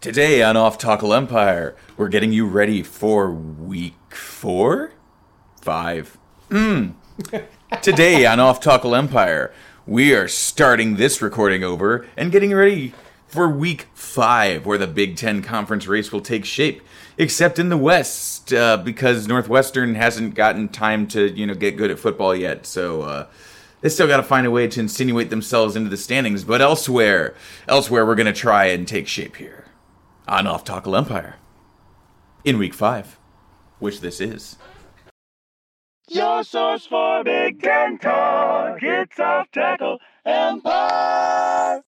Today on Off Tackle Empire, we're getting you ready for week four? Five. Hmm. Today on Off Tackle Empire, we are starting this recording over and getting ready for week five, where the Big Ten conference race will take shape. Except in the West, uh, because Northwestern hasn't gotten time to, you know, get good at football yet. So, uh, they still got to find a way to insinuate themselves into the standings. But elsewhere, elsewhere, we're going to try and take shape here on Off Tackle Empire in week five, which this is. Your source for Big Ten talk. It's off tackle empire.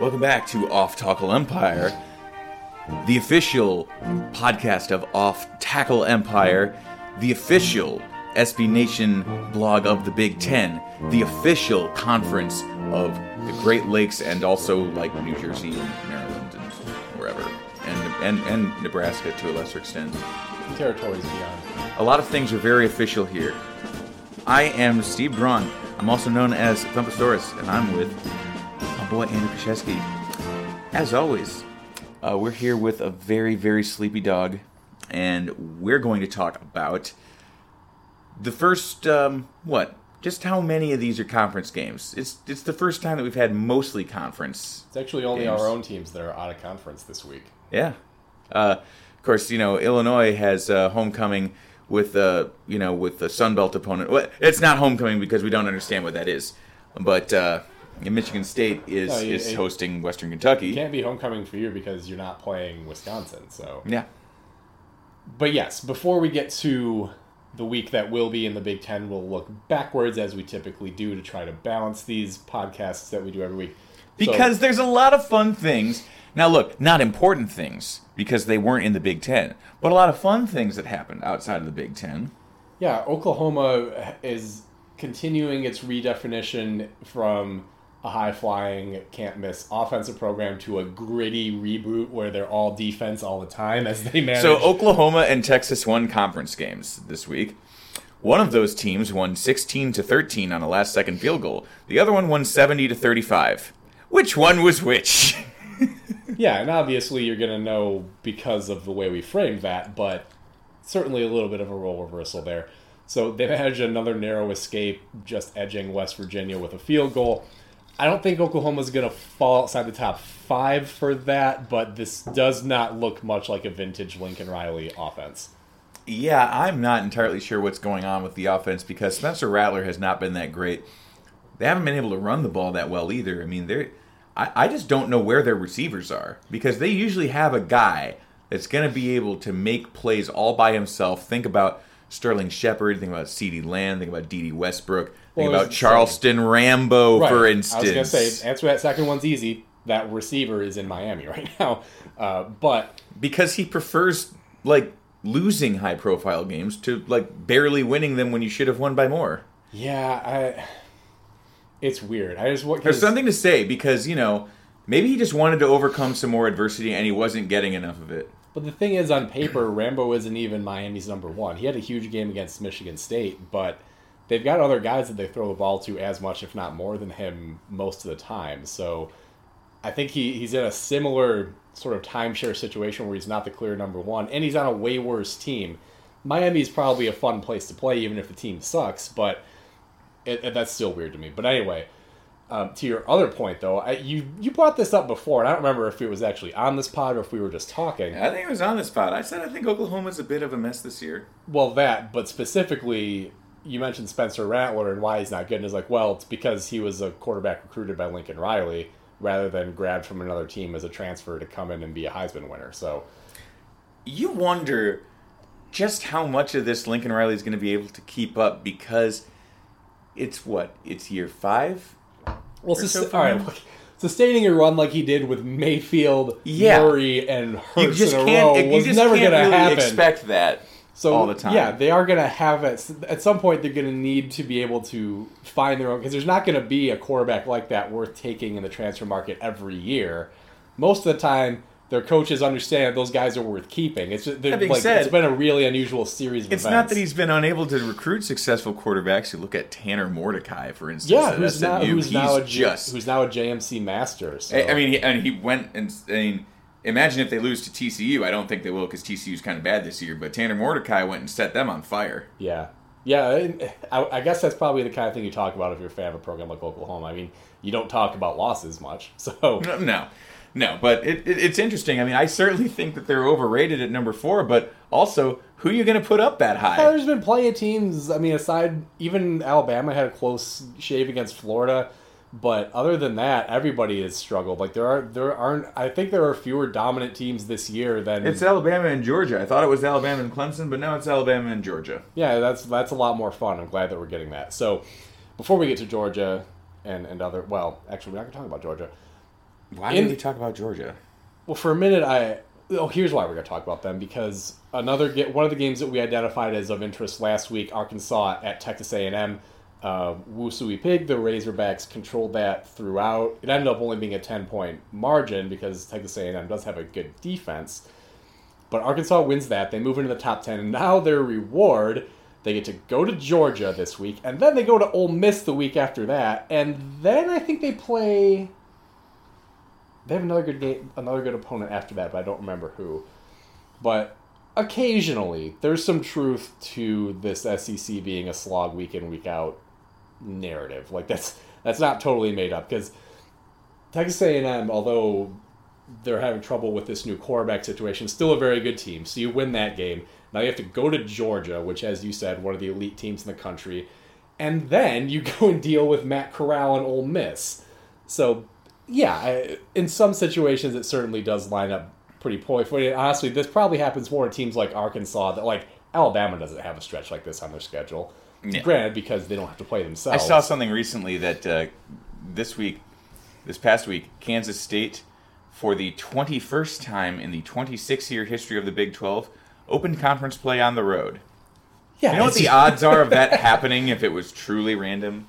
Welcome back to Off Tackle Empire, the official podcast of Off Tackle Empire, the official SB Nation blog of the Big Ten, the official conference of the Great Lakes and also like New Jersey and Maryland and wherever, and and, and Nebraska to a lesser extent. territories beyond. A lot of things are very official here. I am Steve Braun. I'm also known as Thumpasaurus, and I'm with my boy Andy Krzyzewski. As always, uh, we're here with a very, very sleepy dog, and we're going to talk about the first, um, what? Just how many of these are conference games? It's it's the first time that we've had mostly conference. It's actually only Games. our own teams that are out of conference this week. Yeah. Uh, of course, you know Illinois has uh, homecoming with uh, you know with the Sun Belt opponent. Well, it's not homecoming because we don't understand what that is. But uh, Michigan State is No, is it- hosting Western It Kentucky. can't be homecoming for you because you're not playing Wisconsin. So, Yeah. but yes, before we get to the week that will be in the Big Ten, we'll look backwards as we typically do to try to balance these podcasts that we do every week. So- Because there's a lot of fun things. Now, look, not important things because they weren't in the Big Ten, but a lot of fun things that happened outside of the Big Ten. Yeah, Oklahoma is continuing its redefinition from a high flying, can't miss offensive program to a gritty reboot where they're all defense all the time as they manage. So Oklahoma and Texas won conference games this week. One of those teams won 16 to 13 on a last second field goal. The other one won 70 to 35. Which one was which? yeah, and obviously you're going to know because of the way we framed that, but certainly a little bit of a role reversal there. So they managed another narrow escape, just edging West Virginia with a field goal. I don't think Oklahoma's going to fall outside the top five for that, but this does not look much like a vintage Lincoln Riley offense. yeah, I'm not entirely sure what's going on with the offense because Spencer Rattler has not been that great. They haven't been able to run the ball that well either. I mean, they're I, I just don't know where their receivers are because they usually have a guy that's going to be able to make plays all by himself. Think about Sterling Shepard, think about CeeDee Lamb, think about D.D. Westbrook, think Well, about Charleston Rambo, for instance. I was going to say, answer that second one's easy. That receiver is in Miami right now. Uh, but because he prefers like losing high profile games to like barely winning them when you should have won by more. yeah, I, it's weird. I just what There's something to say because, you know, maybe he just wanted to overcome some more adversity and he wasn't getting enough of it. But the thing is, on paper, Rambo isn't even Miami's number one. He had a huge game against Michigan State, but they've got other guys that they throw the ball to as much, if not more, than him most of the time. So I think he, he's in a similar sort of timeshare situation where he's not the clear number one, and he's on a way worse team. Miami's probably a fun place to play, even if the team sucks, but it, it- that's still weird to me. But anyway, um, to your other point, though, I, you you brought this up before, and I don't remember if it was actually on this pod or if we were just talking. I think it was on this pod. I said I think Oklahoma's a bit of a mess this year. Well, that, but specifically, you mentioned Spencer Rattler and why he's not good. And it's like, well, it's because he was a quarterback recruited by Lincoln Riley rather than grabbed from another team as a transfer to come in and be a Heisman winner. So, You wonder just how much of this Lincoln Riley is going to be able to keep up because it's what? It's year five? Well, sus- so all right, look, sustaining a run like he did with Mayfield, Yeah. Murray, and You Hurts just in a can't, row you was just never can't going to really happen. expect that so all the time. Yeah, they are going to have it at some point. They're going to need to be able to find their own because there's not going to be a quarterback like that worth taking in the transfer market every year. Most of the time, their coaches understand those guys are worth keeping. It's just, That being like, said, it's been a really unusual series of It's events. not that he's been unable to recruit successful quarterbacks. You look at Tanner Mordecai, for instance. yeah, who's now who's now a just. who's now a JMC master. So. I I mean, he, and he went and I mean, imagine if they lose to TCU. I don't think they will because TCU's kind of bad this year. But Tanner Mordecai went and set them on fire. Yeah, yeah. I, I guess that's probably the kind of thing you talk about if you're a fan of a program like Oklahoma. I mean, you don't talk about losses much, so No, no. But it, it, it's interesting. I mean, I certainly think that they're overrated at number four. But also, who are you going to put up that high? there's been plenty of teams. I mean, aside even Alabama had a close shave against Florida, but other than that, everybody has struggled. Like there are there aren't. I think there are fewer dominant teams this year than It's Alabama and Georgia. I thought it was Alabama and Clemson, but now it's Alabama and Georgia. Yeah, that's that's a lot more fun. I'm glad that we're getting that. So, before we get to Georgia and and other, well, actually, we're not going to talk about Georgia. Why In- did we talk about Georgia? Well, for a minute, I oh here's why we're going to talk about them because another ga- one of the games that we identified as of interest last week, Arkansas at Texas A&M. Uh, Wusui Pig, the Razorbacks controlled that throughout. It ended up only being a ten point margin because Texas A&M does have a good defense. But Arkansas wins that. They move into the top 10. And now their reward, they get to go to Georgia this week. And then they go to Ole Miss the week after that. And then I think they play. They have another good game, another good opponent after that, but I don't remember who. But occasionally, there's some truth to this SEC being a slog week in, week out narrative. Like that's that's not totally made up because Texas A&M, although they're having trouble with this new quarterback situation. Still a very good team. So you win that game. Now you have to go to Georgia, which, as you said, one of the elite teams in the country, and then you go and deal with Matt Corral and Ole Miss. So, yeah, I, in some situations it certainly does line up pretty poorly. Honestly, this probably happens more in teams like Arkansas. That like Alabama doesn't have a stretch like this on their schedule. Yeah. Granted, because they don't have to play themselves. I saw something recently that uh, this week, this past week, Kansas State, for the 21st time in the 26 year history of the Big 12, opened conference play on the road. Yeah, You know what the odds are of that happening if it was truly random?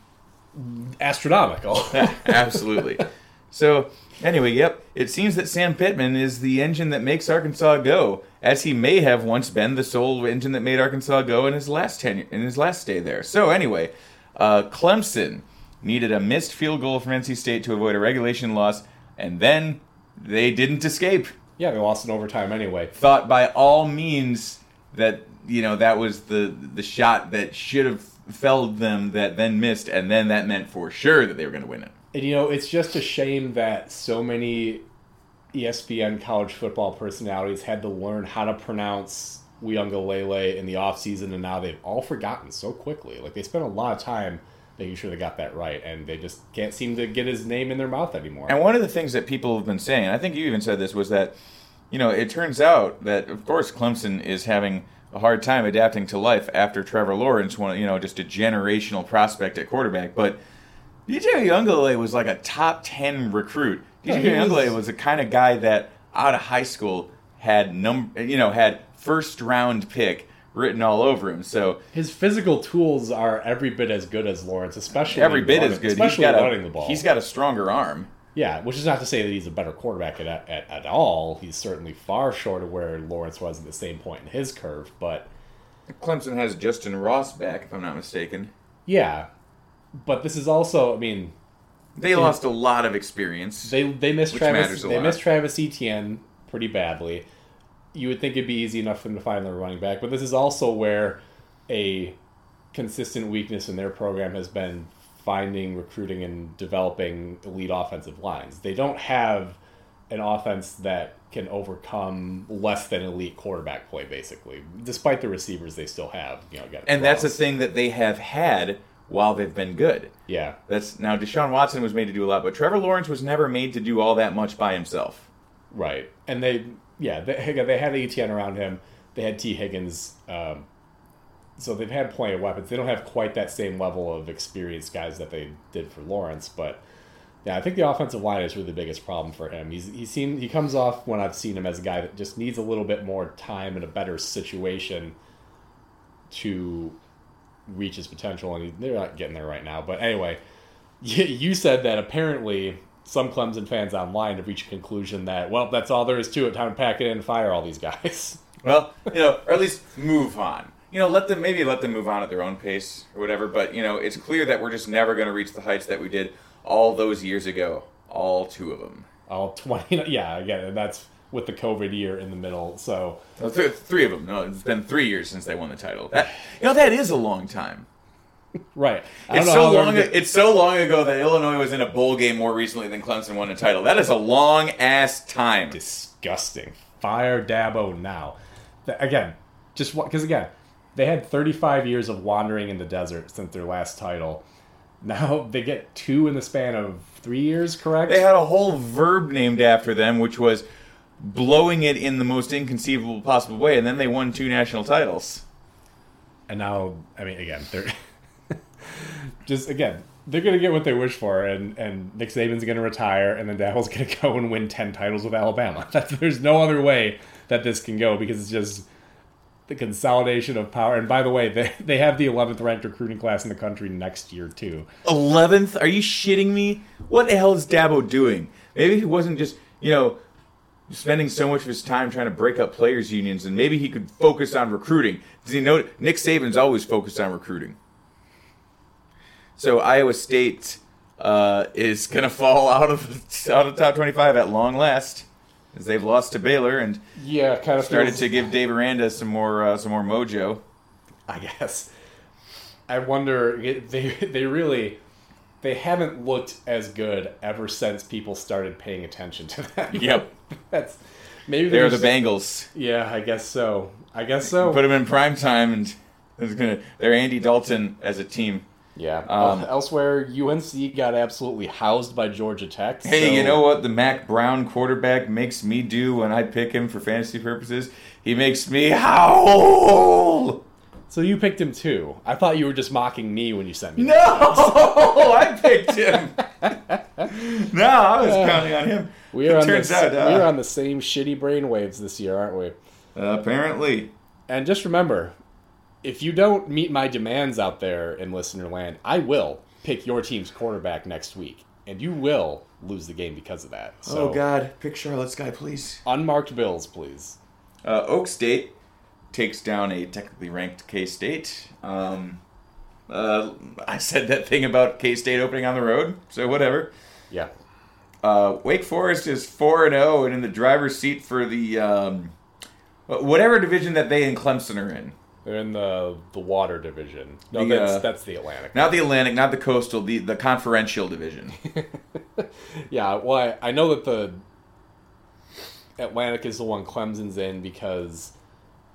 astronomical. Absolutely. So, anyway, yep, it seems that Sam Pittman is the engine that makes Arkansas go, as he may have once been the sole engine that made Arkansas go in his last tenure, in his last stay there. So, anyway, uh, Clemson needed a missed field goal from NC State to avoid a regulation loss, and then they didn't escape. yeah, they lost in overtime anyway. Thought by all means that you know that was the the shot that should have felled them that then missed, and then that meant for sure that they were going to win it. And you know, it's just a shame that so many ESPN college football personalities had to learn how to pronounce Uiagalelei in the offseason, and now they've all forgotten so quickly. Like, they spent a lot of time making sure they got that right, and they just can't seem to get his name in their mouth anymore. And one of the things that people have been saying, I think you even said this, was that, you know, it turns out that, of course, Clemson is having a hard time adapting to life after Trevor Lawrence, one, you know, just a generational prospect at quarterback. But DJ Uiagalelei was like a top 10 recruit. Yeah, DJ he was- was the kind of guy that out of high school had num you know, had first round pick written all over him. So his physical tools are every bit as good as Lawrence, especially every bit running, as good. He's especially got running a, the ball. He's got a stronger arm. Yeah, which is not to say that he's a better quarterback at, at, at all. He's certainly far short of where Lawrence was at the same point in his curve, but Clemson has Justyn Ross back, if I'm not mistaken. yeah. But this is also, I mean, They lost a lot of experience. they they missed Travis they lot. missed Travis Etienne pretty badly. You would think it'd be easy enough for them to find their running back, but this is also where a consistent weakness in their program has been finding, recruiting, and developing elite offensive lines. They don't have an offense that can overcome less than elite quarterback play, basically. Despite the receivers they still have, you know, got and that's a thing that they have had while they've been good. yeah. That's now Deshaun Watson was made to do a lot, but Trevor Lawrence was never made to do all that much by himself. Right, and they, yeah, they, they had Etienne around him. They had Tee Higgins, um, so they've had plenty of weapons. They don't have quite that same level of experienced guys that they did for Lawrence, but yeah, I think the offensive line is really the biggest problem for him. He's he seen he comes off when I've seen him as a guy that just needs a little bit more time and a better situation to reach his potential, and they're not getting there right now. But anyway, you, said that apparently some Clemson fans online have reached a conclusion that well, that's all there is to it. Time to pack it in and fire all these guys. Well, you know, or at least move on. You know, let them maybe let them move on at their own pace or whatever. But you know, it's clear that we're just never going to reach the heights that we did all those years ago. All two of them. All twenty, yeah, again, and that's with the COVID year in the middle. So Well, th- three of them. No, it's been three years since they won the title. That, you know, that is a long time. right, It's so long. It's so long ago that Illinois was in a bowl game more recently than Clemson won a title. That is a long ass time. disgusting. Fire Dabo now. Th- Again, just because again, they had 35 years of wandering in the desert since their last title. Now they get two in the span of three years, correct? They had a whole verb named after them, which was blowing it in the most inconceivable possible way, and then they won two national titles. and now, I mean, again, they're just again they're gonna get what they wish for, and and Nick Saban's gonna retire, and then Dabo's gonna go and win 10 titles with Alabama. That's, there's no other way that this can go because it's just the consolidation of power. And by the way, they they have the 11th ranked recruiting class in the country next year too. Eleventh? Are you shitting me? What the hell is Dabo doing? Maybe he wasn't just you know spending so much of his time trying to break up players' unions, and maybe he could focus on recruiting. Does he know Nick Saban's always focused on recruiting? So Iowa State uh, is gonna fall out of out of top twenty-five at long last, as they've lost to Baylor and Yeah, kind of started to give Dave Aranda some more uh, some more mojo. I guess. I wonder. They they really they haven't looked as good ever since people started paying attention to them. Yep. That's maybe They're the Bengals. Yeah, I guess so. I guess so. Put them in prime time, and it's gonna. They're Andy Dalton as a team. yeah. Um, Uh, elsewhere, UNC got absolutely housed by Georgia Tech. Hey, you know what the Mack Brown quarterback makes me do when I pick him for fantasy purposes? He makes me howl. So you picked him too. I thought you were just mocking me when you sent me. No, I picked him. no, I was counting on him. We are It on turns the, out, uh, we are on the same shitty brainwaves this year, aren't we? apparently. And just remember, if you don't meet my demands out there in listener land, I will pick your team's quarterback next week, and you will lose the game because of that. So, oh God, pick Charlotte's guy, please. unmarked bills, please. Uh, Oak State takes down a technically ranked K State. Um, uh, I said that thing about K State opening on the road, so whatever. Yeah, Uh, Wake Forest is four and zero and in the driver's seat for the um, whatever division that they and Clemson are in. they're in the the water division. No, The, that's uh, that's the Atlantic. Not the Atlantic, not the Coastal, the the Conferential division. Yeah, well, I, I know that the Atlantic is the one Clemson's in because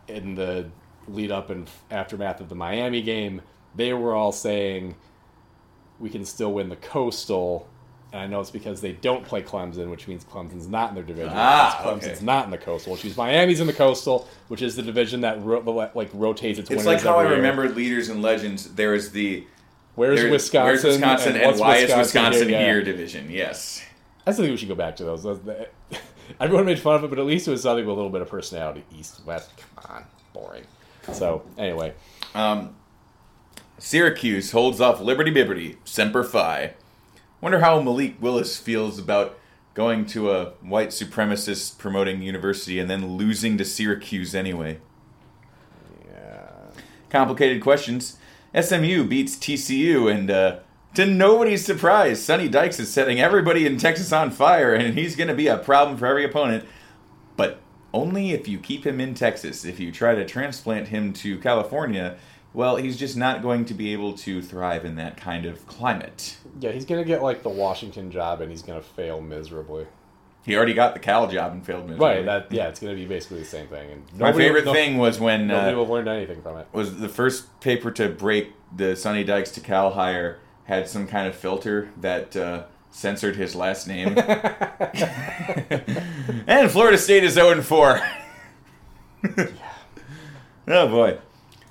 in the lead up and aftermath of the Miami game, they were all saying we can still win the Coastal. And I know it's because they don't play Clemson, which means Clemson's not in their division. Ah, Clemson's okay. not in the Coastal, which means Miami's in the Coastal, which is the division that ro- like rotates its It's winners like how I remembered leaders and legends. There is the Where's Wisconsin? where's Wisconsin, and, what's why is Wisconsin Yeah. here division. Yes. I still think we should go back to those. Everyone made fun of it, but at least it was something with a little bit of personality. East, West, come on, boring. So anyway, Um, Syracuse holds off Liberty Bibberty, Semper Fi. Wonder how Malik Willis feels about going to a white supremacist promoting university and then losing to Syracuse anyway. yeah, Complicated questions. SMU beats TCU, and uh, to nobody's surprise, Sonny Dykes is setting everybody in Texas on fire, and he's going to be a problem for every opponent. But only if you keep him in Texas. If you try to transplant him to California, well, he's just not going to be able to thrive in that kind of climate. yeah, he's gonna get like the Washington job, and he's gonna fail miserably. He already got the Cal job and failed miserably. Right. That yeah, it's gonna be basically the same thing. And My favorite thing was when Nobody uh, will learned anything from it. was the first paper to break the Sonny Dykes to Cal hire had some kind of filter that uh, censored his last name. and Florida State is 0 4. oh boy.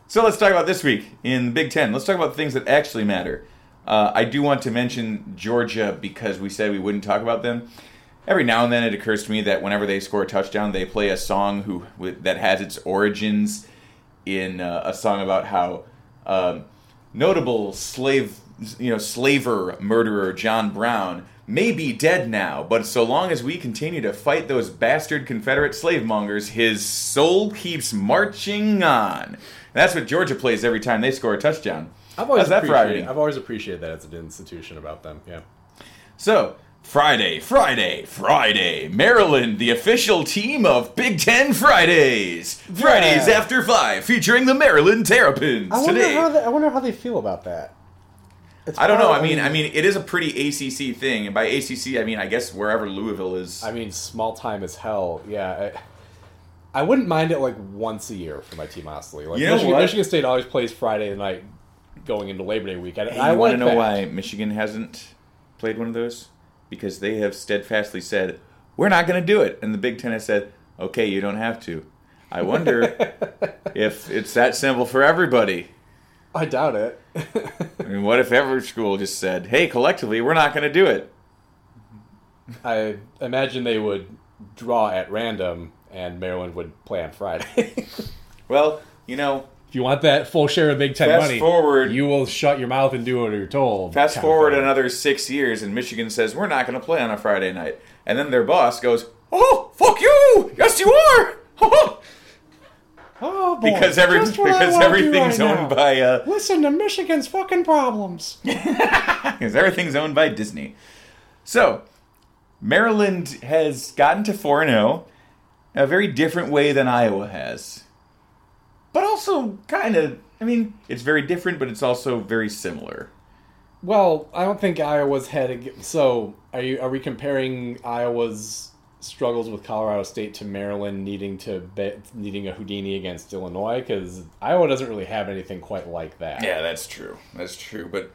So let's talk about this week in the Big Ten. Let's talk about things that actually matter. Uh, I do want to mention Georgia because we said we wouldn't talk about them. Every now and then it occurs to me that whenever they score a touchdown, they play a song who with, that has its origins in uh, a song about how um, notable slave you know, slaver murderer John Brown may be dead now, but so long as we continue to fight those bastard Confederate slave mongers, his soul keeps marching on. That's what Georgia plays every time they score a touchdown. I've always How's appreciated. I've always appreciated that as an institution about them. Yeah. So, Friday, Friday, Friday. Maryland, the official team of Big Ten Fridays. Fridays Yeah. after five, featuring the Maryland Terrapins I wonder today. how they, I wonder how they feel about that. It's I don't know. I mean, I mean, it is a pretty ACC thing, and by ACC, I mean I guess wherever Louisville is. I mean, small time as hell. Yeah. I, I wouldn't mind it like once a year for my team, honestly. Like You know Michigan? Michigan State always plays Friday night going into Labor Day weekend. Hey, I want to know that. why Michigan hasn't played one of those? Because they have steadfastly said we're not going to do it, and the Big Ten has said, "Okay, you don't have to." I wonder if it's that simple for everybody. I doubt it. I mean, what if every school just said, "Hey, collectively, we're not going to do it"? I imagine they would draw at random, and Maryland would play on Friday. Well, you know, if you want that full share of Big Ten Fast money, forward- you will shut your mouth and do what you're told. fast forward another six years, and Michigan says we're not going to play on a Friday night, and then their boss goes, "Oh, fuck you! Yes, you are." Oh, boy, because every just what because wanna everything's right owned now. by uh, Listen to Michigan's fucking problems. because everything's owned by Disney. So, Maryland has gotten to 4 and 0 a very different way than Iowa has. But also kind of, I mean, it's very different, but it's also very similar. Well, I don't think Iowa's had a. So, are you are we comparing Iowa's struggles with Colorado State to Maryland needing to bet, needing a Houdini against Illinois? Because Iowa doesn't really have anything quite like that. Yeah, that's true. That's true. But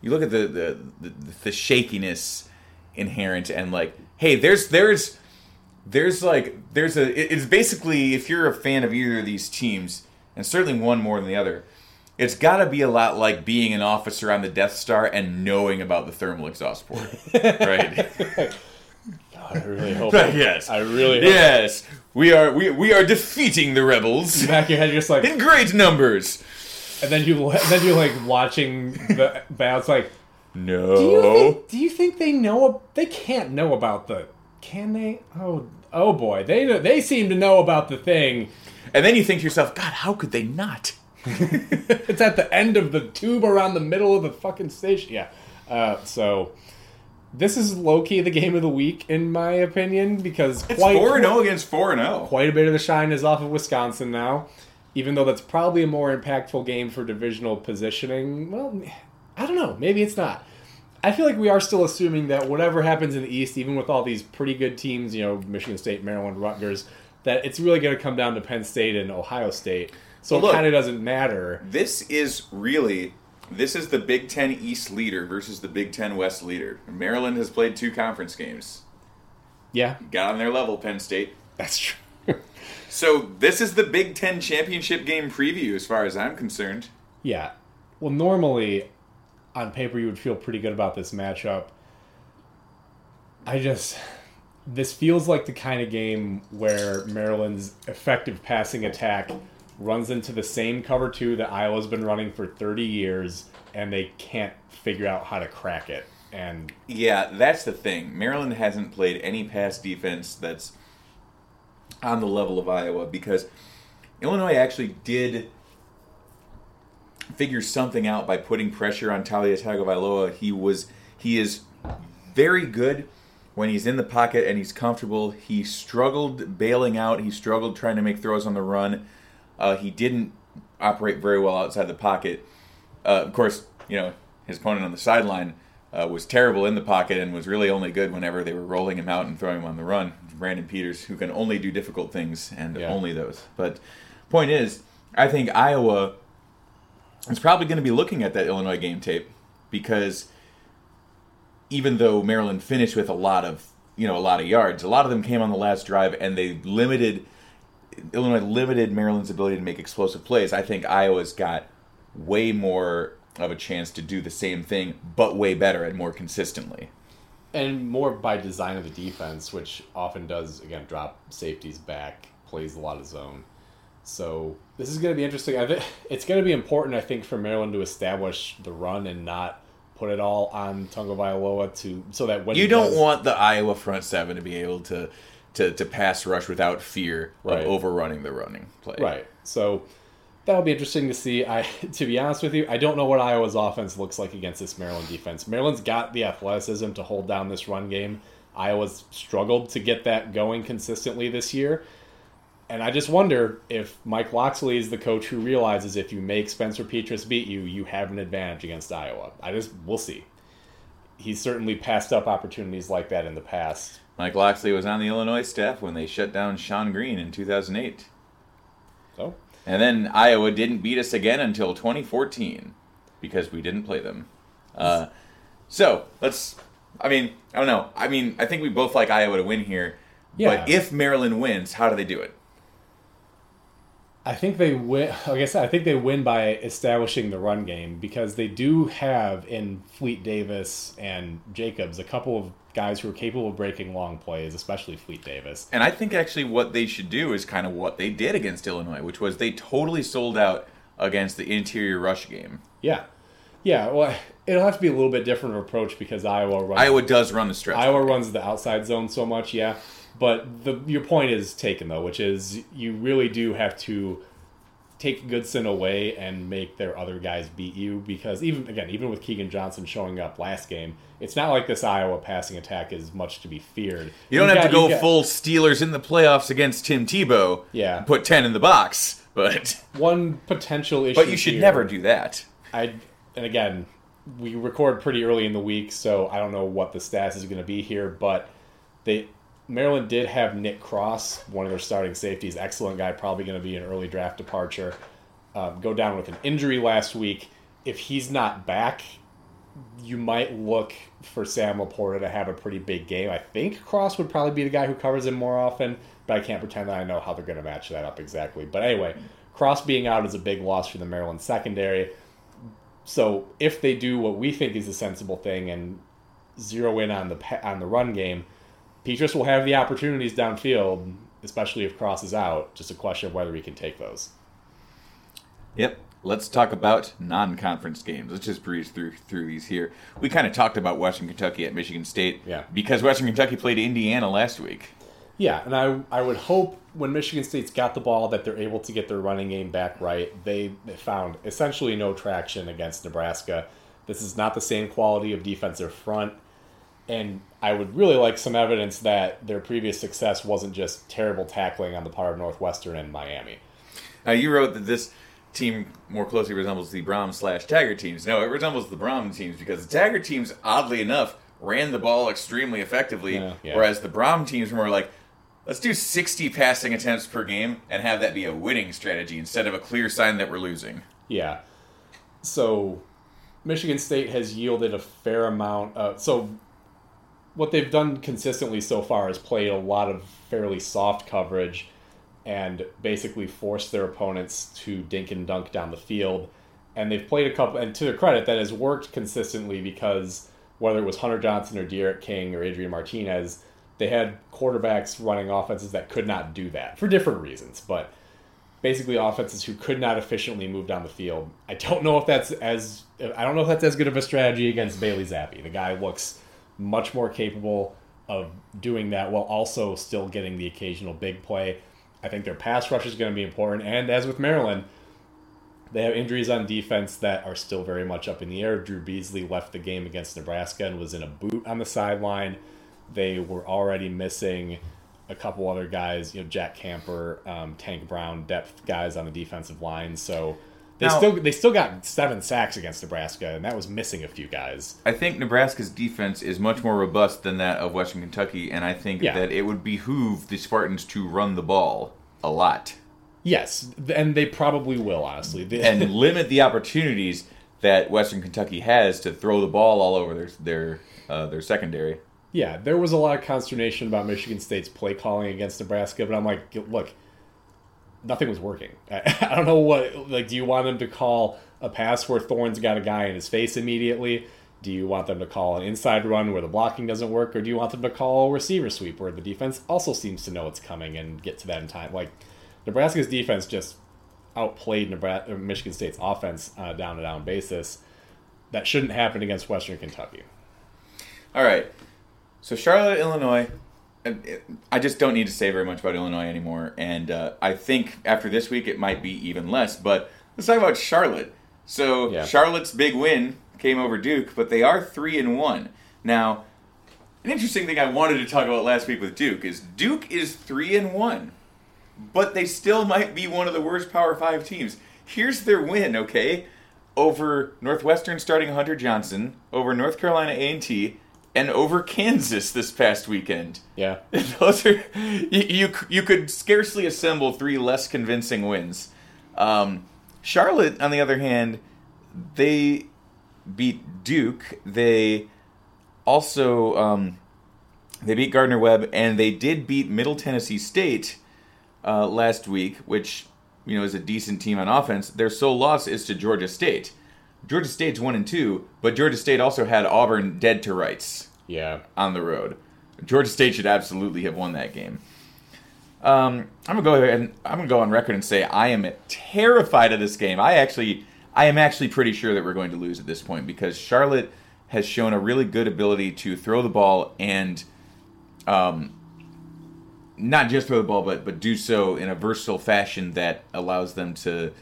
you look at the the, the, the shakiness inherent and like, hey, there's there's there's like there's a it- it's basically if you're a fan of either of these teams, and certainly one more than the other, it's got to be a lot like being an officer on the Death Star and knowing about the thermal exhaust port, right? I really hope. yes, I really hope. yes. We are we, we are defeating the rebels Back your head, you're just like, in great numbers. and then you then you're like watching the bounce. Like, No. do you think, do you think they know? They can't know about the. Can they? Oh, oh boy, they they seem to know about the thing. And then you think to yourself, God, how could they not? It's at the end of the tube around the middle of the fucking station. Yeah. Uh, so this is low key the game of the week in my opinion because It's quite four and zero against four and oh. zero. quite a bit of the shine is off of Wisconsin now. Even though that's probably a more impactful game for divisional positioning. Well, I don't know. Maybe it's not. I feel like we are still assuming that whatever happens in the East, even with all these pretty good teams, you know, Michigan State, Maryland, Rutgers, that it's really going to come down to Penn State and Ohio State. So Well, it kind of doesn't matter. This is really this is the Big Ten East leader versus the Big Ten West leader. Maryland has played two conference games. Yeah, Got on their level, Penn State. that's true. So this is the Big Ten championship game preview, as far as I'm concerned. Yeah. Well, normally on paper you would feel pretty good about this matchup. I just this feels like the kind of game where Maryland's effective passing attack runs into the same cover two that Iowa's been running for 30 years and they can't figure out how to crack it. And Yeah, that's the thing. Maryland hasn't played any pass defense that's on the level of Iowa because Illinois actually did figure something out by putting pressure on Taulia Tagovailoa. He was he is very good when he's in the pocket and he's comfortable. He struggled bailing out. He struggled trying to make throws on the run. Uh, he didn't operate very well outside the pocket. Uh, of course, you know his opponent on the sideline uh, was terrible in the pocket and was really only good whenever they were rolling him out and throwing him on the run. Brandon Peters, who can only do difficult things and Yeah. only those. But point is, I think Iowa is probably going to be looking at that Illinois game tape because even though Maryland finished with a lot of you know a lot of yards, a lot of them came on the last drive and they limited Illinois limited Maryland's ability to make explosive plays. I think Iowa's got way more of a chance to do the same thing, but way better and more consistently. and more by design of the defense, which often does again drop safeties back, plays a lot of zone. So this is going to be interesting. I think it's going to be important. I think for Maryland to establish the run and not put it all on Tagovailoa to so that when You don't does- want the Iowa front seven to be able to to, to pass rush without fear Right. of overrunning the running play. right. So that'll be interesting to see. I to be honest with you, I don't know what Iowa's offense looks like against this Maryland defense. Maryland's got the athleticism to hold down this run game. Iowa's struggled to get that going consistently this year. And I just wonder if Mike Locksley is the coach who realizes if you make Spencer Petras beat you, you have an advantage against Iowa. I just we'll see. He's certainly passed up opportunities like that in the past. Mike Locksley was on the Illinois staff when they shut down Shonn Greene in 2008. So And then Iowa didn't beat us again until 2014 because we didn't play them. Uh, so let's. I mean, I don't know. I mean, I think we both like Iowa to win here. Yeah. But if Maryland wins, how do they do it? I think they win. Like I said, I think they win by establishing the run game because they do have in Fleet Davis and Jacobs a couple of guys who are capable of breaking long plays, especially Fleet Davis. And I think actually what they should do is kind of what they did against Illinois, which was they totally sold out against the interior rush game. Yeah, yeah. Well, it'll have to be a little bit different of approach because Iowa runs. Iowa does run the stretch. Iowa runs the outside zone so much, yeah. But the your point is taken though, which is you really do have to take Goodson away and make their other guys beat you because even again, even with Keagan Johnson showing up last game, it's not like this Iowa passing attack is much to be feared. You don't You've have to go got- full Steelers in the playoffs against Tim Tebow. Yeah. and Put 10 in the box. But One potential issue, but you should here- never do that. I and again, we record pretty early in the week, so I don't know what the stats is going to be here. But they Maryland did have Nick Cross, one of their starting safeties, excellent guy, probably going to be an early draft departure. Um, go down with an injury last week. If he's not back, you might look for Sam LaPorta to have a pretty big game. I think Cross would probably be the guy who covers him more often, but I can't pretend that I know how they're going to match that up exactly. But anyway, Cross being out is a big loss for the Maryland secondary. So if they do what we think is a sensible thing and zero in on the on the run game, Petras will have the opportunities downfield, especially if Cross is out. Just a question of whether he can take those. Yep. Let's talk about non-conference games. Let's just breeze through through these here. We kind of talked about Western Kentucky at Michigan State, Yeah. because Western Kentucky played Indiana last week. Yeah, and I I would hope when Michigan State's got the ball that they're able to get their running game back right. They, they found essentially no traction against Nebraska. This is not the same quality of defensive front, and I would really like some evidence that their previous success wasn't just terrible tackling on the part of Northwestern and Miami. Now you wrote that this team more closely resembles the Brohms slash Taggart teams. No, it resembles the Brohms teams because the Taggart teams, oddly enough, ran the ball extremely effectively, Yeah, yeah. whereas the Brohm teams were more like, let's do 60 passing attempts per game and have that be a winning strategy instead of a clear sign that we're losing. Yeah. So Michigan State has yielded a fair amount of so what they've done consistently so far is played a lot of fairly soft coverage and basically forced their opponents to dink and dunk down the field. And they've played a couple and to their credit that has worked consistently because whether it was Hunter Johnson or Derek King or Adrian Martinez, they had quarterbacks running offenses that could not do that for different reasons. But basically offenses who could not efficiently move down the field. I don't know if that's as I don't know if that's as good of a strategy against Bailey Zappe. The guy looks much more capable of doing that while also still getting the occasional big play. I think their pass rush is going to be important, and as with Maryland, they have injuries on defense that are still very much up in the air. Drew Beasley left the game against Nebraska and was in a boot on the sideline. They were already missing a couple other guys, you know, Jack Camper, um, Tank Brown, depth guys on the defensive line. So they Now- still they still got seven sacks against Nebraska, and that was missing a few guys. I think Nebraska's defense is much more robust than that of Western Kentucky, and I think Yeah. that it would behoove the Spartans to run the ball a lot Yes, and they probably will, honestly. And limit the opportunities that Western Kentucky has to throw the ball all over their their uh, their secondary. Yeah, there was a lot of consternation about Michigan State's play calling against Nebraska, but I'm like, look, nothing was working. I, I don't know what, like, do you want them to call a pass where Thorne's got a guy in his face immediately? Do you want them to call an inside run where the blocking doesn't work? Or do you want them to call a receiver sweep where the defense also seems to know it's coming and get to that in time? Like, Nebraska's defense just outplayed Nebraska, uh, Michigan State's offense on a down to down basis. that shouldn't happen against Western Kentucky. All right. So Charlotte, Illinois. I just don't need to say very much about Illinois anymore, and uh, I think after this week it might be even less. But let's talk about Charlotte. So Yeah. Charlotte's big win came over Duke, but they are three and one now. An interesting thing I wanted to talk about last week with Duke is Duke is three and one, but they still might be one of the worst Power Five teams. Here's their win, okay, over Northwestern starting Hunter Johnson, over North Carolina A and T, and over Kansas this past weekend. Yeah. Those are you, you. You could scarcely assemble three less convincing wins. Um, Charlotte, on the other hand, they beat Duke. They also um, they beat Gardner Webb, and they did beat Middle Tennessee State uh, last week, which you know is a decent team on offense. Their sole loss is to Georgia State. Georgia State's one and two, but Georgia State also had Auburn dead to rights Yeah. on the road. Georgia State should absolutely have won that game. Um, I'm gonna go ahead and I'm gonna go on record and say I am terrified of this game. I actually, I am actually pretty sure that we're going to lose at this point because Charlotte has shown a really good ability to throw the ball and, um, not just throw the ball, but but do so in a versatile fashion that allows them to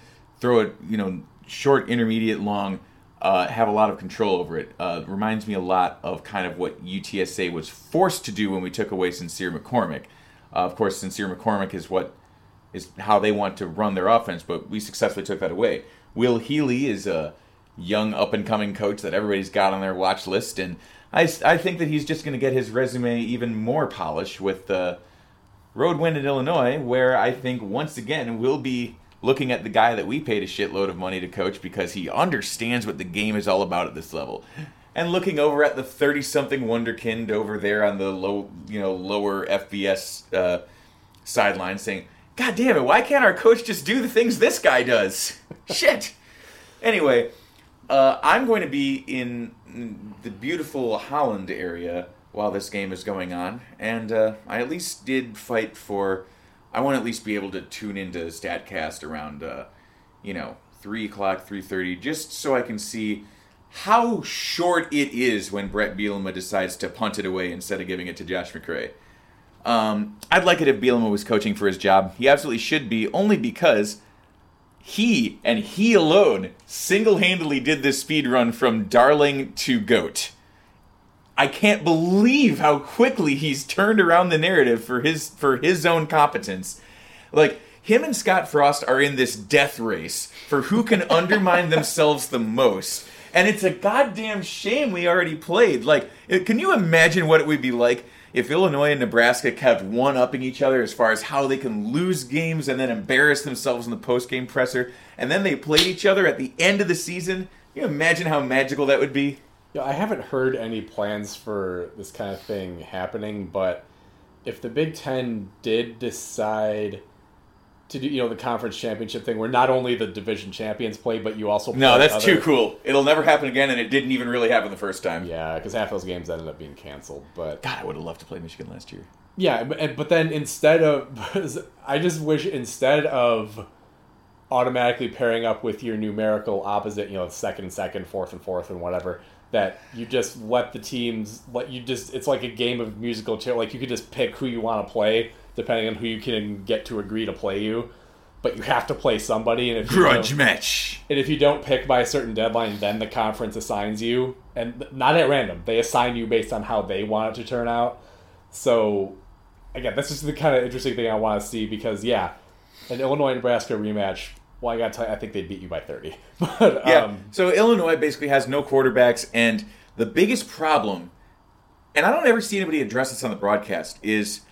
throw it, you know, short, intermediate, long, uh, have a lot of control over it. Uh, reminds me a lot of kind of what UTSA was forced to do when we took away Sincere McCormick. Uh, of course, Sincere McCormick is what is how they want to run their offense, but we successfully took that away. Will Healy is a young up and coming coach that everybody's got on their watch list, and I, I think that he's just going to get his resume even more polished with the road win in Illinois, where I think once again we'll be looking at the guy that we paid a shitload of money to coach because he understands what the game is all about at this level. And looking over at the thirty-something wonderkind over there on the low, you know, lower FBS uh, sideline, saying, "God damn it! Why can't our coach just do the things this guy does?" Shit. Anyway, uh, I'm going to be in the beautiful Holland area while this game is going on, and uh, I at least did fight for. I want to at least be able to tune into Statcast around, uh, you know, three o'clock, three thirty, just so I can see how short it is when Bret Bielema decides to punt it away instead of giving it to Josh McCray. Um, I'd like it if Bielema was coaching for his job. He absolutely should be, only because he and he alone single-handedly did this speed run from Darling to Goat. I can't believe how quickly he's turned around the narrative for his for his own competence. Like him and Scott Frost are in this death race for who can undermine themselves the most. And it's a goddamn shame we already played. Like, can you imagine what it would be like if Illinois and Nebraska kept one upping each other as far as how they can lose games and then embarrass themselves in the post game presser, and then they played each other at the end of the season? Can you imagine how magical that would be? Yeah, I haven't heard any plans for this kind of thing happening, but if the Big Ten did decide to do, you know, the conference championship thing, where not only the division champions play, but you also No, that's other- too cool. It'll never happen again, and it didn't even really happen the first time. Yeah, because half those games ended up being canceled. But God, I would have loved to play Michigan last year. yeah, but, but then instead of, I just wish instead of automatically pairing up with your numerical opposite, you know, second and second, fourth and fourth, and whatever, that you just let the teams let you just. It's like a game of musical chair. Like you could just pick who you want to play depending on who you can get to agree to play you. But you have to play somebody, and if Grudge match. and if you don't pick by a certain deadline, then the conference assigns you, and not at random. They assign you based on how they want it to turn out. So, again, that's just the kind of interesting thing I want to see because, yeah, an Illinois Nebraska rematch. Well, I got to tell you, I think they'd beat you by thirty. But Yeah. um, so Illinois basically has no quarterbacks, and the biggest problem, and I don't ever see anybody address this on the broadcast, is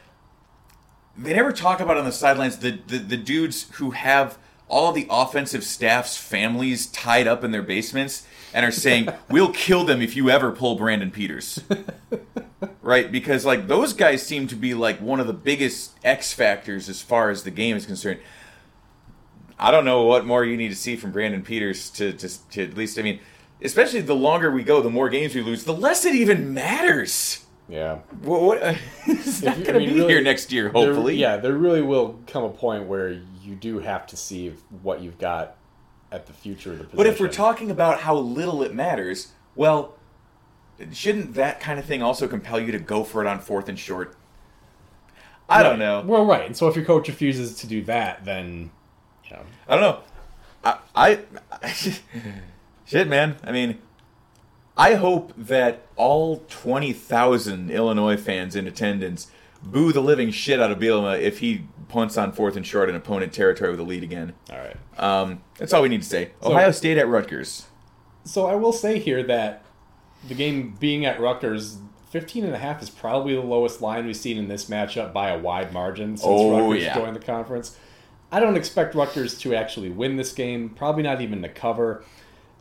they never talk about on the sidelines the, the, the dudes who have all the offensive staff's families tied up in their basements and are saying, We'll kill them if you ever pull Brandon Peters. right? Because like those guys seem to be like one of the biggest X factors as far as the game is concerned. I don't know what more you need to see from Brandon Peters to, to, to at least, I mean, especially the longer we go, the more games we lose, the less it even matters. yeah, What, what it's not going to mean, be really, here next year, there- hopefully. yeah, there really will come a point where you do have to see what you've got at the future of the position. But if we're talking about how little it matters, well, shouldn't that kind of thing also compel you to go for it on fourth and short? I don't know. Well, right. And so if your coach refuses to do that, then you I don't know. I, I shit, man. I mean, I hope that all twenty thousand Illinois fans in attendance boo the living shit out of Bielema if he punts on fourth and short in opponent territory with a lead again. all right. Um, that's all we need to say. Ohio State at Rutgers. So I will say here that the game being at Rutgers, 15 and a half is probably the lowest line we've seen in this matchup by a wide margin since Oh, Rutgers yeah. joined the conference. I don't expect Rutgers to actually win this game, probably not even to cover.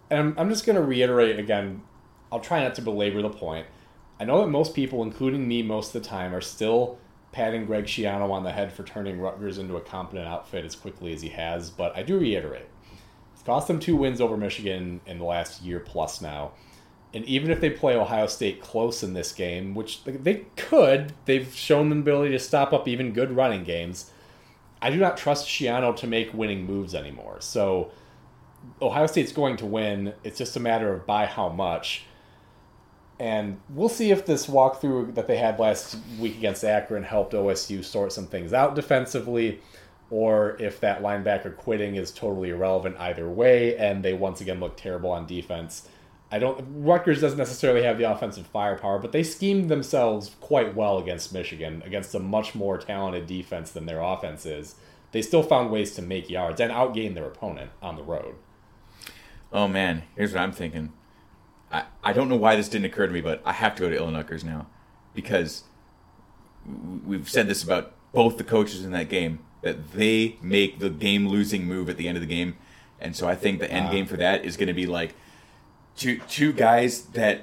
And I'm, I'm just going to reiterate again, I'll try not to belabor the point. I know that most people, including me most of the time, are still patting Greg Schiano on the head for turning Rutgers into a competent outfit as quickly as he has, but I do reiterate. It's cost them two wins over Michigan in the last year plus now. And even if they play Ohio State close in this game, which they could, they've shown the ability to stop up even good running games. I do not trust Schiano to make winning moves anymore. So Ohio State's going to win. It's just a matter of by how much. And we'll see if this walkthrough that they had last week against Akron helped OSU sort some things out defensively, or if that linebacker quitting is totally irrelevant either way, and they once again look terrible on defense. I don't. Rutgers doesn't necessarily have the offensive firepower, but they schemed themselves quite well against Michigan, against a much more talented defense than their offense is. They still found ways to make yards and outgain their opponent on the road. Oh man, here's what I'm thinking. I, I don't know why this didn't occur to me, but I have to go to Illinois now because we've said this about both the coaches in that game that they make the game losing move at the end of the game, and so I think the end ah. game for that is going to be like two two guys that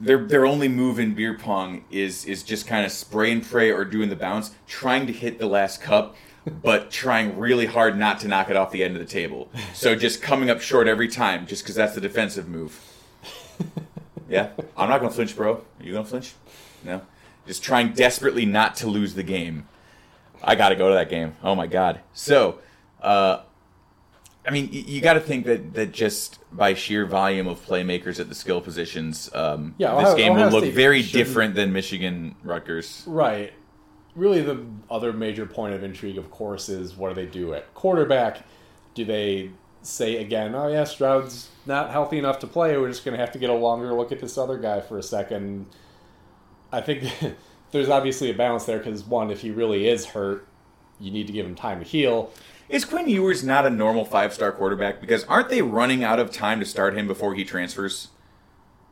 their their only move in beer pong is is just kind of spray and pray or doing the bounce, trying to hit the last cup, but trying really hard not to knock it off the end of the table. So just coming up short every time, just because that's the defensive move. Yeah, I'm not gonna flinch, bro. Are you gonna flinch? No. Just trying desperately not to lose the game. I got to go to that game. Oh my god. So, uh, I mean, you got to think that that just by sheer volume of playmakers at the skill positions, um, Yeah, this Ohio- game Ohio will look State very different than Michigan Rutgers. Right. Really, the other major point of intrigue, of course, is what do they do at quarterback? Do they say again, oh, yeah, Stroud's not healthy enough to play. We're just going to have to get a longer look at this other guy for a second? I think there's obviously a balance there because, one, if he really is hurt, you need to give him time to heal. Is Quinn Ewers not a normal five star quarterback? Because aren't they running out of time to start him before he transfers?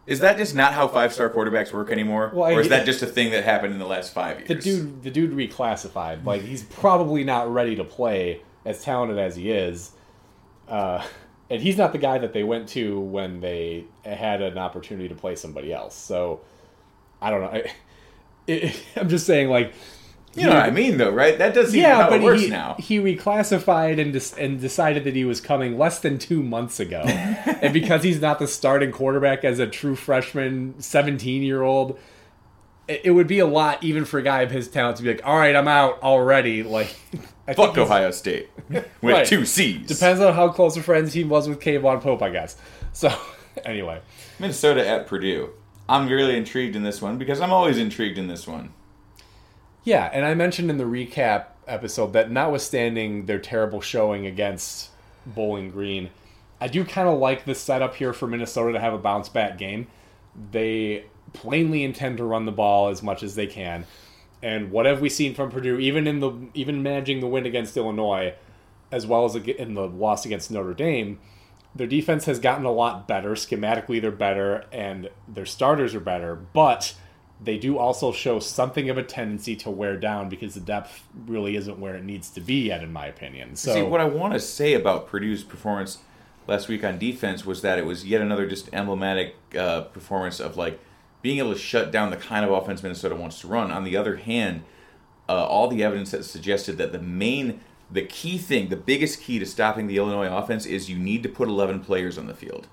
Is that just not how five star quarterbacks work anymore? Well, I- or is that just a thing that happened in the last five years? The dude, the dude reclassified. Like he's probably not ready to play as talented as he is, uh, and he's not the guy that they went to when they had an opportunity to play somebody else. So I don't know. I, it, I'm just saying, like, You know what I mean, though, right? That does seem yeah, but he now. he reclassified and and decided that he was coming less than two months ago, and because he's not the starting quarterback as a true freshman, 17 year old. It it would be a lot, even for a guy of his talent, to be like, "All right, I'm out already." Like, I Fuck Ohio State with Right. two C's. Depends on how close of friends he was with K'Vaughan Pope, I guess. So, anyway, Minnesota at Purdue. I'm really intrigued in this one because I'm always intrigued in this one. Yeah, and I mentioned in the recap episode that notwithstanding their terrible showing against Bowling Green, I do kind of like the setup here for Minnesota to have a bounce back game. They plainly intend to run the ball as much as they can. And what have we seen from Purdue, even in the even managing the win against Illinois, as well as in the loss against Notre Dame? Their defense has gotten a lot better. Schematically, they're better, and their starters are better. But they do also show something of a tendency to wear down because the depth really isn't where it needs to be yet, in my opinion. So See, what I want to say about Purdue's performance last week on defense was that it was yet another just emblematic uh, performance of like being able to shut down the kind of offense Minnesota wants to run. On the other hand, uh, all the evidence that suggested that the main, the key thing, the biggest key to stopping the Illinois offense is you need to put 11 players on the field.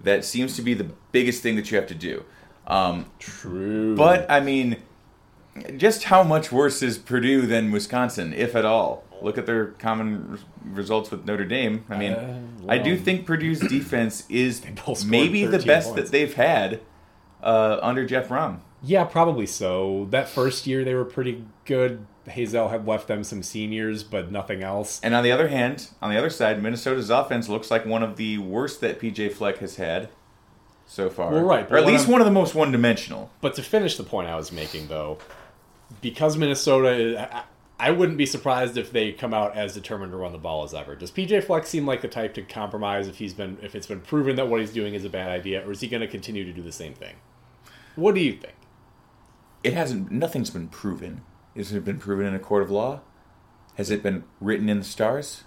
That seems to be the biggest thing that you have to do. Um, true, but I mean, Just how much worse is Purdue than Wisconsin, if at all? Look at their common res- results with Notre Dame. I mean, Uh, I do think Purdue's defense is maybe the best points. that they've had uh, under Jeff Brohm. Yeah, probably so. That first year they were pretty good. Hazell had left them some seniors, but nothing else. And on the other hand, on the other side, Minnesota's offense looks like one of the worst that PJ Fleck has had so far. Well, right, or at least I'm- one of the most one-dimensional. But to finish the point I was making, though, because Minnesota, I, I wouldn't be surprised if they come out as determined to run the ball as ever. Does PJ Fleck seem like the type to compromise if he's been if it's been proven that what he's doing is a bad idea, or is he going to continue to do the same thing? What do you think? It hasn't. Nothing's been proven. Has it been proven in a court of law? Has it been written in the stars?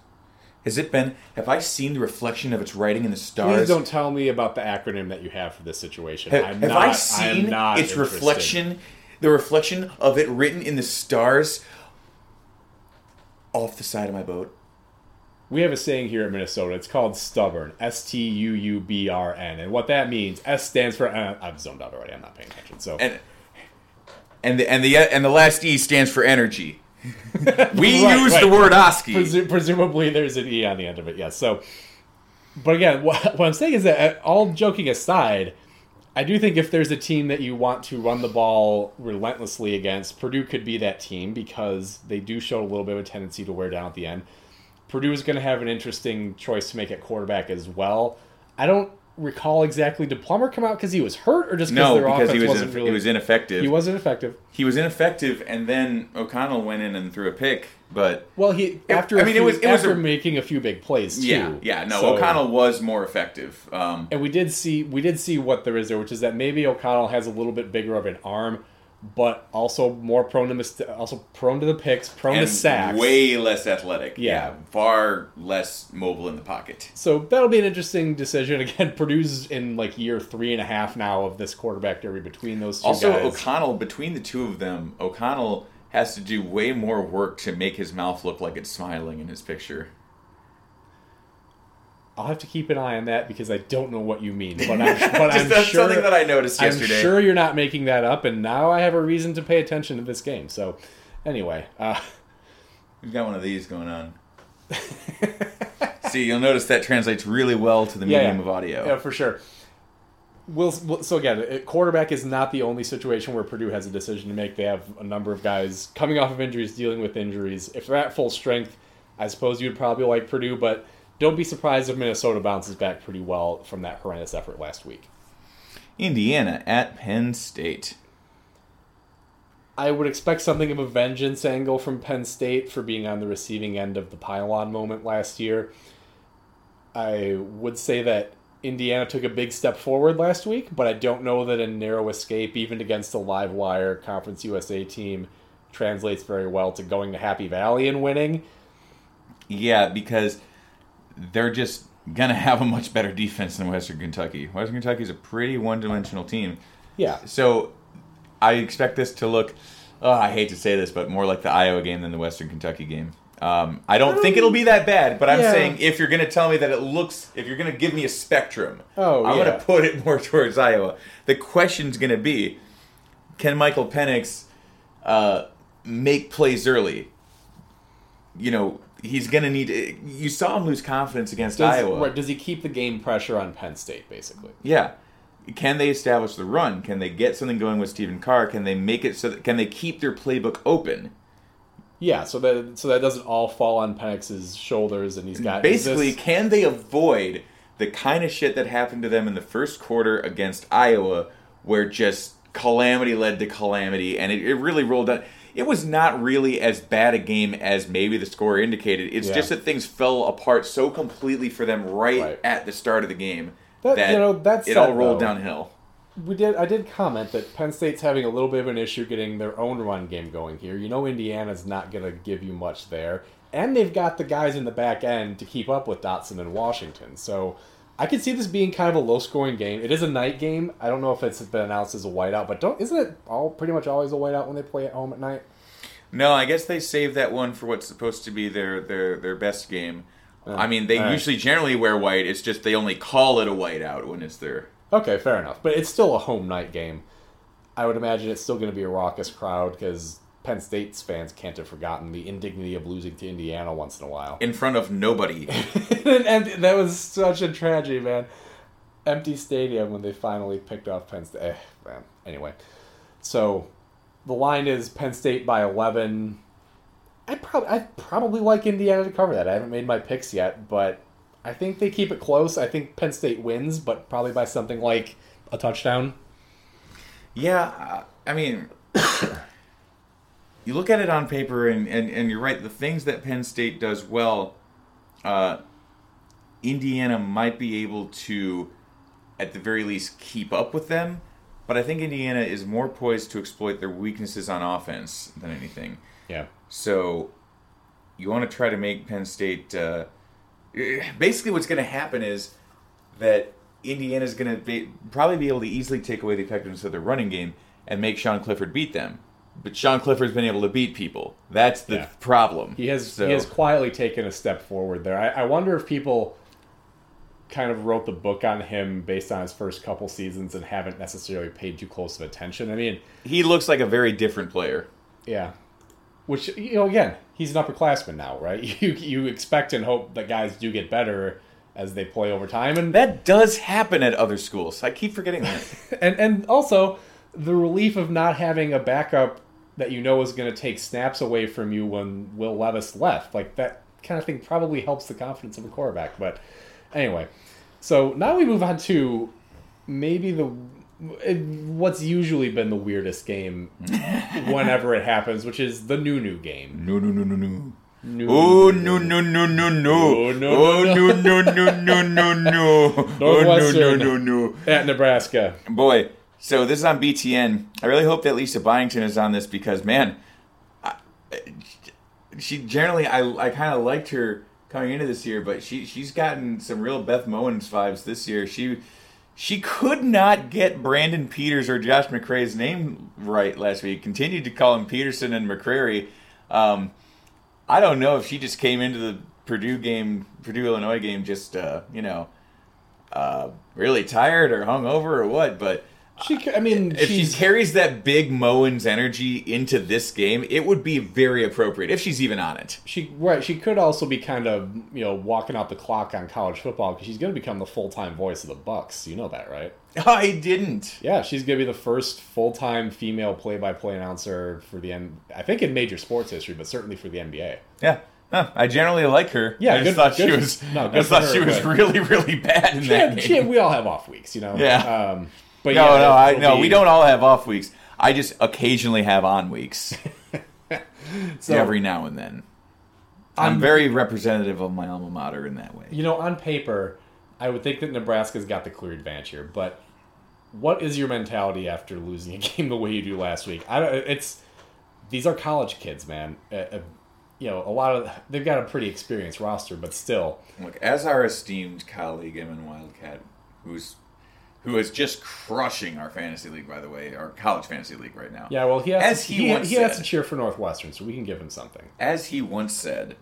Has it been? Have I seen the reflection of its writing in the stars? Please don't tell me about the acronym that you have for this situation. Have, I'm have not, I seen not its reflection? The reflection of it written in the stars off the side of my boat. We have a saying here in Minnesota. It's called stubborn. S T U U B R N. And what that means, S stands for. Uh, I've zoned out already. I'm not paying attention. So And and the and the and the last E stands for energy. We Right, use right. the word. Presu- presumably there's an E on the end of it, yes. So, but again, what, what I'm saying is that uh, all joking aside, I do think if there's a team that you want to run the ball relentlessly against, Purdue could be that team because they do show a little bit of a tendency to wear down at the end. Purdue is going to have an interesting choice to make at quarterback as well. I don't recall exactly. Did Plummer come out because he was hurt, or just no, their because offense he was wasn't in, really? he was ineffective. he wasn't effective. he was ineffective, and then O'Connell went in and threw a pick. But Well, he after I mean, it was- it was after a- making a few big plays too. yeah, yeah, no, So- O'Connell was more effective. Um, and we did see we did see what there is there, which is that maybe O'Connell has a little bit bigger of an arm, but also more prone to mis- also prone to the picks, prone and to sacks. way less athletic. Yeah. far less mobile in the pocket. So that'll be an interesting decision. Again, Purdue's in like year three and a half now of this quarterback derby between those two Also, guys. O'Connell, between the two of them, O'Connell has to do way more work to make his mouth look like it's smiling in his picture. I'll have to keep an eye on that because I don't know what you mean, but I'm, but I'm That's sure something that I noticed I'm sure you're not making that up, and now I have a reason to pay attention to this game. So, anyway, uh, We've got one of these going on. See, you'll notice that translates really well to the Yeah, medium yeah. of audio. Yeah, for sure. We'll, we'll- so again, quarterback is not the only situation where Purdue has a decision to make. They have a number of guys coming off of injuries, dealing with injuries. If they're at full strength, I suppose you'd probably like Purdue, but don't be surprised if Minnesota bounces back pretty well from that horrendous effort last week. Indiana at Penn State. I would expect something of a vengeance angle from Penn State for being on the receiving end of the pylon moment last year. I would say that Indiana took a big step forward last week, but I don't know that a narrow escape, even against a live wire Conference USA team, translates very well to going to Happy Valley and winning. Yeah, because they're just gonna have a much better defense than Western Kentucky. Western Kentucky is a pretty one-dimensional team. Yeah. So I expect this to look. Oh, I hate to say this, but more like the Iowa game than the Western Kentucky game. Um, I don't think it'll be that bad, but I'm Yeah. saying if you're going to tell me that it looks, if you're going to give me a spectrum, Oh, I'm yeah. going to put it more towards Iowa. The question's going to be, can Michael Penix uh, make plays early? You know, he's going to need. You saw him lose confidence against Does, Iowa. right, does he keep the game pressure on Penn State, basically? Yeah. Can they establish the run? Can they get something going with Stephen Carr? Can they make it so that can they keep their playbook open? Yeah, so that so that doesn't all fall on Penix's shoulders, and he's got Basically, this- can they avoid the kind of shit that happened to them in the first quarter against Iowa, where just calamity led to calamity, and it, it really rolled down. It was not really as bad a game as maybe the score indicated. It's Yeah. just that things fell apart so completely for them right, Right. at the start of the game That- that, you know, that's it said, all rolled though- downhill. we did I did comment that Penn State's having a little bit of an issue getting their own run game going here. You know Indiana's not going to give you much there. And they've got the guys in the back end to keep up with Dotson and Washington. So I could see this being kind of a low scoring game. It is a night game. I don't know if it's been announced as a whiteout, but don't isn't it all pretty much always a whiteout when they play at home at night? No, I guess they saved that one for what's supposed to be their their their best game. Oh, I mean, they right. usually generally wear white. It's just they only call it a whiteout when it's their. Okay, fair enough. But it's still a home night game. I would imagine it's still going to be a raucous crowd because Penn State's fans can't have forgotten the indignity of losing to Indiana once in a while. In front of nobody. and, and that was such a tragedy, man. Empty stadium when they finally picked off Penn State. Eh, man. Anyway, so the line is Penn State by 11. I probably I probably like Indiana to cover that. I haven't made my picks yet, but I think they keep it close. I think Penn State wins, but probably by something like a touchdown. Yeah, I mean, you look at it on paper, and, and, and you're right. The things that Penn State does well, uh, Indiana might be able to, at the very least, keep up with them. But I think Indiana is more poised to exploit their weaknesses on offense than anything. Yeah. So you want to try to make Penn State. Uh, basically, what's going to happen is that Indiana's going to be, probably be able to easily take away the effectiveness of their running game and make Sean Clifford beat them. But Sean Clifford's been able to beat people. That's the Yeah. problem. He has So- he has quietly taken a step forward there. I, I wonder if people kind of wrote the book on him based on his first couple seasons and haven't necessarily paid too close of attention. I mean, he looks like a very different player. yeah. Which you know, again, he's an upperclassman now, right? You you expect and hope that guys do get better as they play over time, and That does happen at other schools. I keep forgetting that. and and also the relief of not having a backup that you know is going to take snaps away from you when Will Levis left, like that kind of thing, probably helps the confidence of a quarterback. But anyway, so now we move on to maybe the what's usually been the weirdest game whenever it happens, which is the new new game. no, no, no, no, no. New, Oh no no no no no! Oh, no, Oh no, no no no no no no! Oh no no Northwestern. no no! at Nebraska. Boy, so this is on BTN. I really hope that Lisa Byington is on this because, man, I, she generally I I kind of liked her coming into this year, but she she's gotten some real Beth Mowins vibes this year. She she could not get Brandon Peters or Josh McCray's name right last week. Continued to call him Peterson and McCrary. Um, I don't know if she just came into the Purdue game, Purdue Illinois game, just uh, you know, uh, really tired or hungover or what. But She, I mean, if she carries that big Mowins energy into this game, it would be very appropriate if she's even on it. She right. She could also be kind of you know walking out the clock on college football because she's going to become the full time voice of the Bucks. You know that, right? I didn't. Yeah, she's going to be the first full time female play by play announcer for the N. I think in major sports history, but certainly for the NBA. Yeah. Huh, I generally like her. Yeah, I just good- thought she was. no, I good thought her, she was really, really bad in that Yeah, game. she- we all have off weeks, you know. Yeah. Um, but no, yeah, no, I no. be- We don't all have off weeks. I just occasionally have on weeks So, every now and then. I'm very representative of my alma mater in that way. You know, on paper, I would think that Nebraska's got the clear advantage here, but what is your mentality after losing a game the way you do last week? I don't. It's these are college kids, man. Uh, uh, you know, a lot of they've got a pretty experienced roster, but still, Look, as our esteemed colleague Emin Wildcat, who's who is just crushing our fantasy league, by the way, our college fantasy league right now. yeah. Well, he has As he he, once he has to cheer for Northwestern, so we can give him something. As he once said,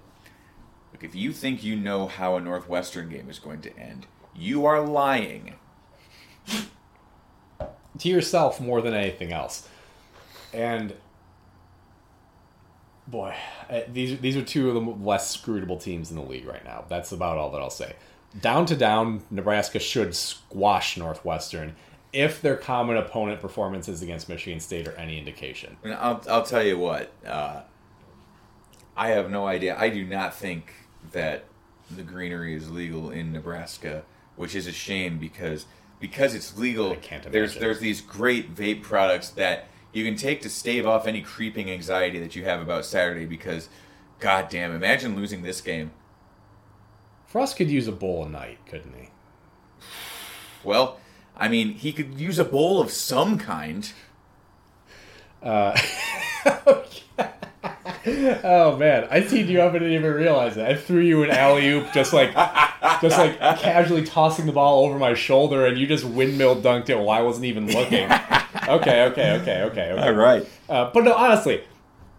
look, if you think you know how a Northwestern game is going to end, you are lying. to yourself more than anything else. And boy, these these are two of the less scrutable teams in the league right now. That's about all that I'll say. Down to down, Nebraska should squash Northwestern if their common opponent performances against Michigan State are any indication. And I'll, I'll tell you what, uh, I have no idea. I do not think that the greenery is legal in Nebraska, which is a shame because because it's legal. I can't there's there's these great vape products that you can take to stave off any creeping anxiety that you have about Saturday. Because, goddamn, imagine losing this game. Frost could use a bowl a night, couldn't he? Well, I mean, he could use a bowl of some kind. Oh man, I teed you up and didn't even realize it. I threw you an alley oop, just like, just like casually tossing the ball over my shoulder, and you just windmill dunked it while I wasn't even looking. Okay, okay, okay, okay, okay. All right. Uh, but no, honestly,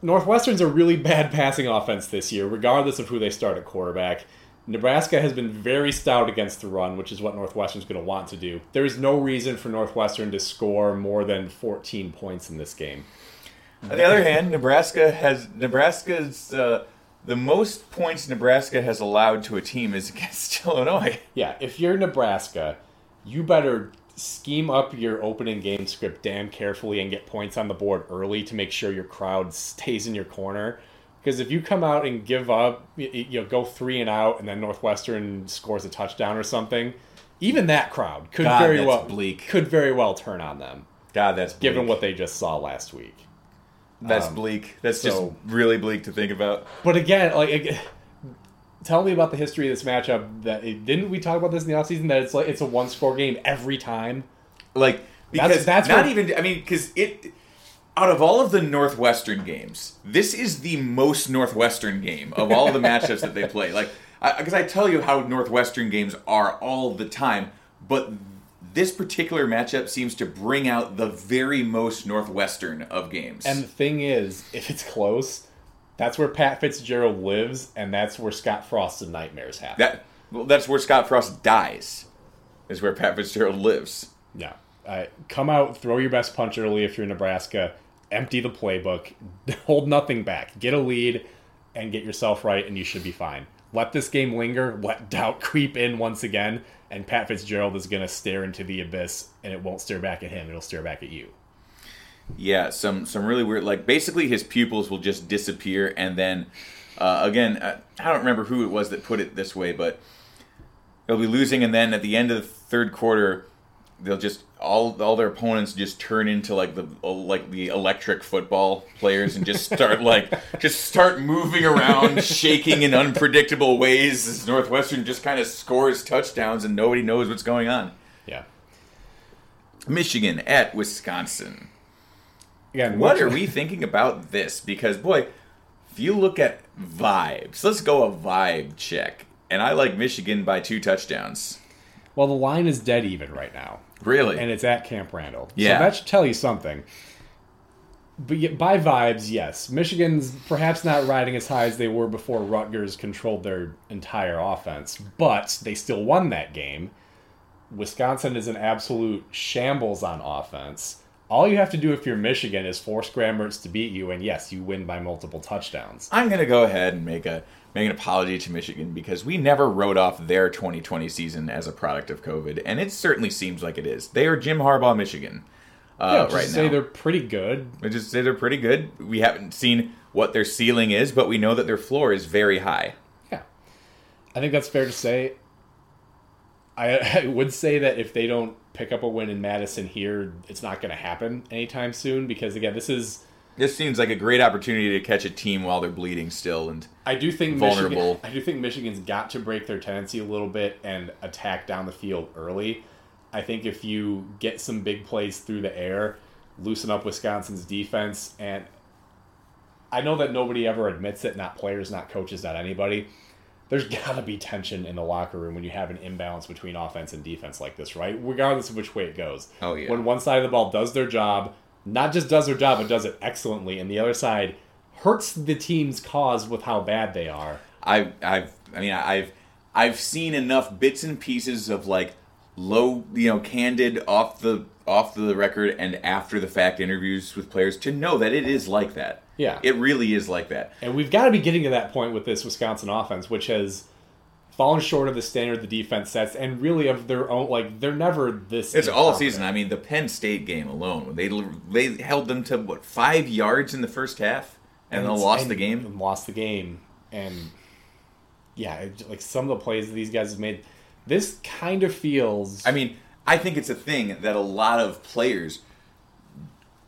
Northwestern's a really bad passing offense this year, regardless of who they start at quarterback. Nebraska has been very stout against the run, which is what Northwestern's going to want to do. There is no reason for Northwestern to score more than 14 points in this game. On the other hand, Nebraska has Nebraska's uh, the most points Nebraska has allowed to a team is against Illinois. Yeah, if you're Nebraska, you better scheme up your opening game script damn carefully and get points on the board early to make sure your crowd stays in your corner. Because if you come out and give up, you, know, go three and out, and then Northwestern scores a touchdown or something, even that crowd could God, very well bleak. could very well turn on them, God, that's bleak. given what they just saw last week. that's um, bleak. That's so- just really bleak to think about. But again, like, ag- tell me about the history of this matchup. That didn't we talk about this in the offseason? That it's like it's a one score game every time. Like because that's not what- even I mean because it out of all of the Northwestern games, this is the most Northwestern game of all the matchups that they play. Like because I, tell you how Northwestern games are all the time, but this particular matchup seems to bring out the very most Northwestern of games. And the thing is, if it's close, that's where Pat Fitzgerald lives, and that's where Scott Frost's nightmares happen. that well, that's where Scott Frost dies. Is where Pat Fitzgerald lives. yeah. Uh, come out, throw your best punch early if you're Nebraska. Empty the playbook. Hold nothing back. Get a lead and get yourself right, and you should be fine. Let this game linger. Let doubt creep in once again, and Pat Fitzgerald is going to stare into the abyss, and it won't stare back at him. It'll stare back at you. Yeah, some some really weird. Like basically, his pupils will just disappear, and then uh, again, uh, I don't remember who it was that put it this way, but they'll be losing, and then at the end of the third quarter, they'll just all all their opponents just turn into like the like the electric football players and just start like just start moving around, shaking in unpredictable ways as Northwestern just kind of scores touchdowns and nobody knows what's going on. Yeah. Michigan at Wisconsin. Again, What which- are we thinking about this? Because boy, if you look at vibes, let's go a vibe check. And I like Michigan by two touchdowns. Well, the line is dead even right now. Really? and it's at Camp Randall. Yeah. So that should tell you something. But by vibes, yes. Michigan's perhaps not riding as high as they were before Rutgers controlled their entire offense, but they still won that game. Wisconsin is an absolute shambles on offense. All you have to do if you're Michigan is force Graham Mertz to beat you, and yes, you win by multiple touchdowns. I'm gonna go ahead and make a make an apology to Michigan because we never wrote off their 2020 season as a product of COVID, and it certainly seems like it is. They are Jim Harbaugh, Michigan, Yeah, uh, just right say now. they're pretty good. We just say they're pretty good. We haven't seen what their ceiling is, but we know that their floor is very high. Yeah, I think that's fair to say. I, I would say that if they don't pick up a win in Madison here, it's not going to happen anytime soon because again, this is This seems like a great opportunity to catch a team while they're bleeding still, and I do think Vulnerable. Michigan, I do think Michigan's got to break their tendency a little bit and attack down the field early. I think if you get some big plays through the air, loosen up Wisconsin's defense, and I know that nobody ever admits it, not players, not coaches, not anybody. There's got to be tension in the locker room when you have an imbalance between offense and defense like this, right? Regardless of which way it goes. Oh, yeah. When one side of the ball does their job, not just does their job, but does it excellently, and the other side hurts the team's cause with how bad they are. I've, I've, I mean, I've, I've seen enough bits and pieces of like low, you know, candid off the off the record and after the fact interviews with players to know that it is like that. Yeah. it really is like that. And we've got to be getting to that point with this Wisconsin offense, which has fallen short of the standard the defense sets, and really of their own. Like they're never this. It's all season. I mean, the Penn State game alone, they they held them to what five yards in the first half, and, then lost and- the game. and lost the game, and yeah, it, like some of the plays that these guys have made. This kind of feels. I mean, I think it's a thing that a lot of players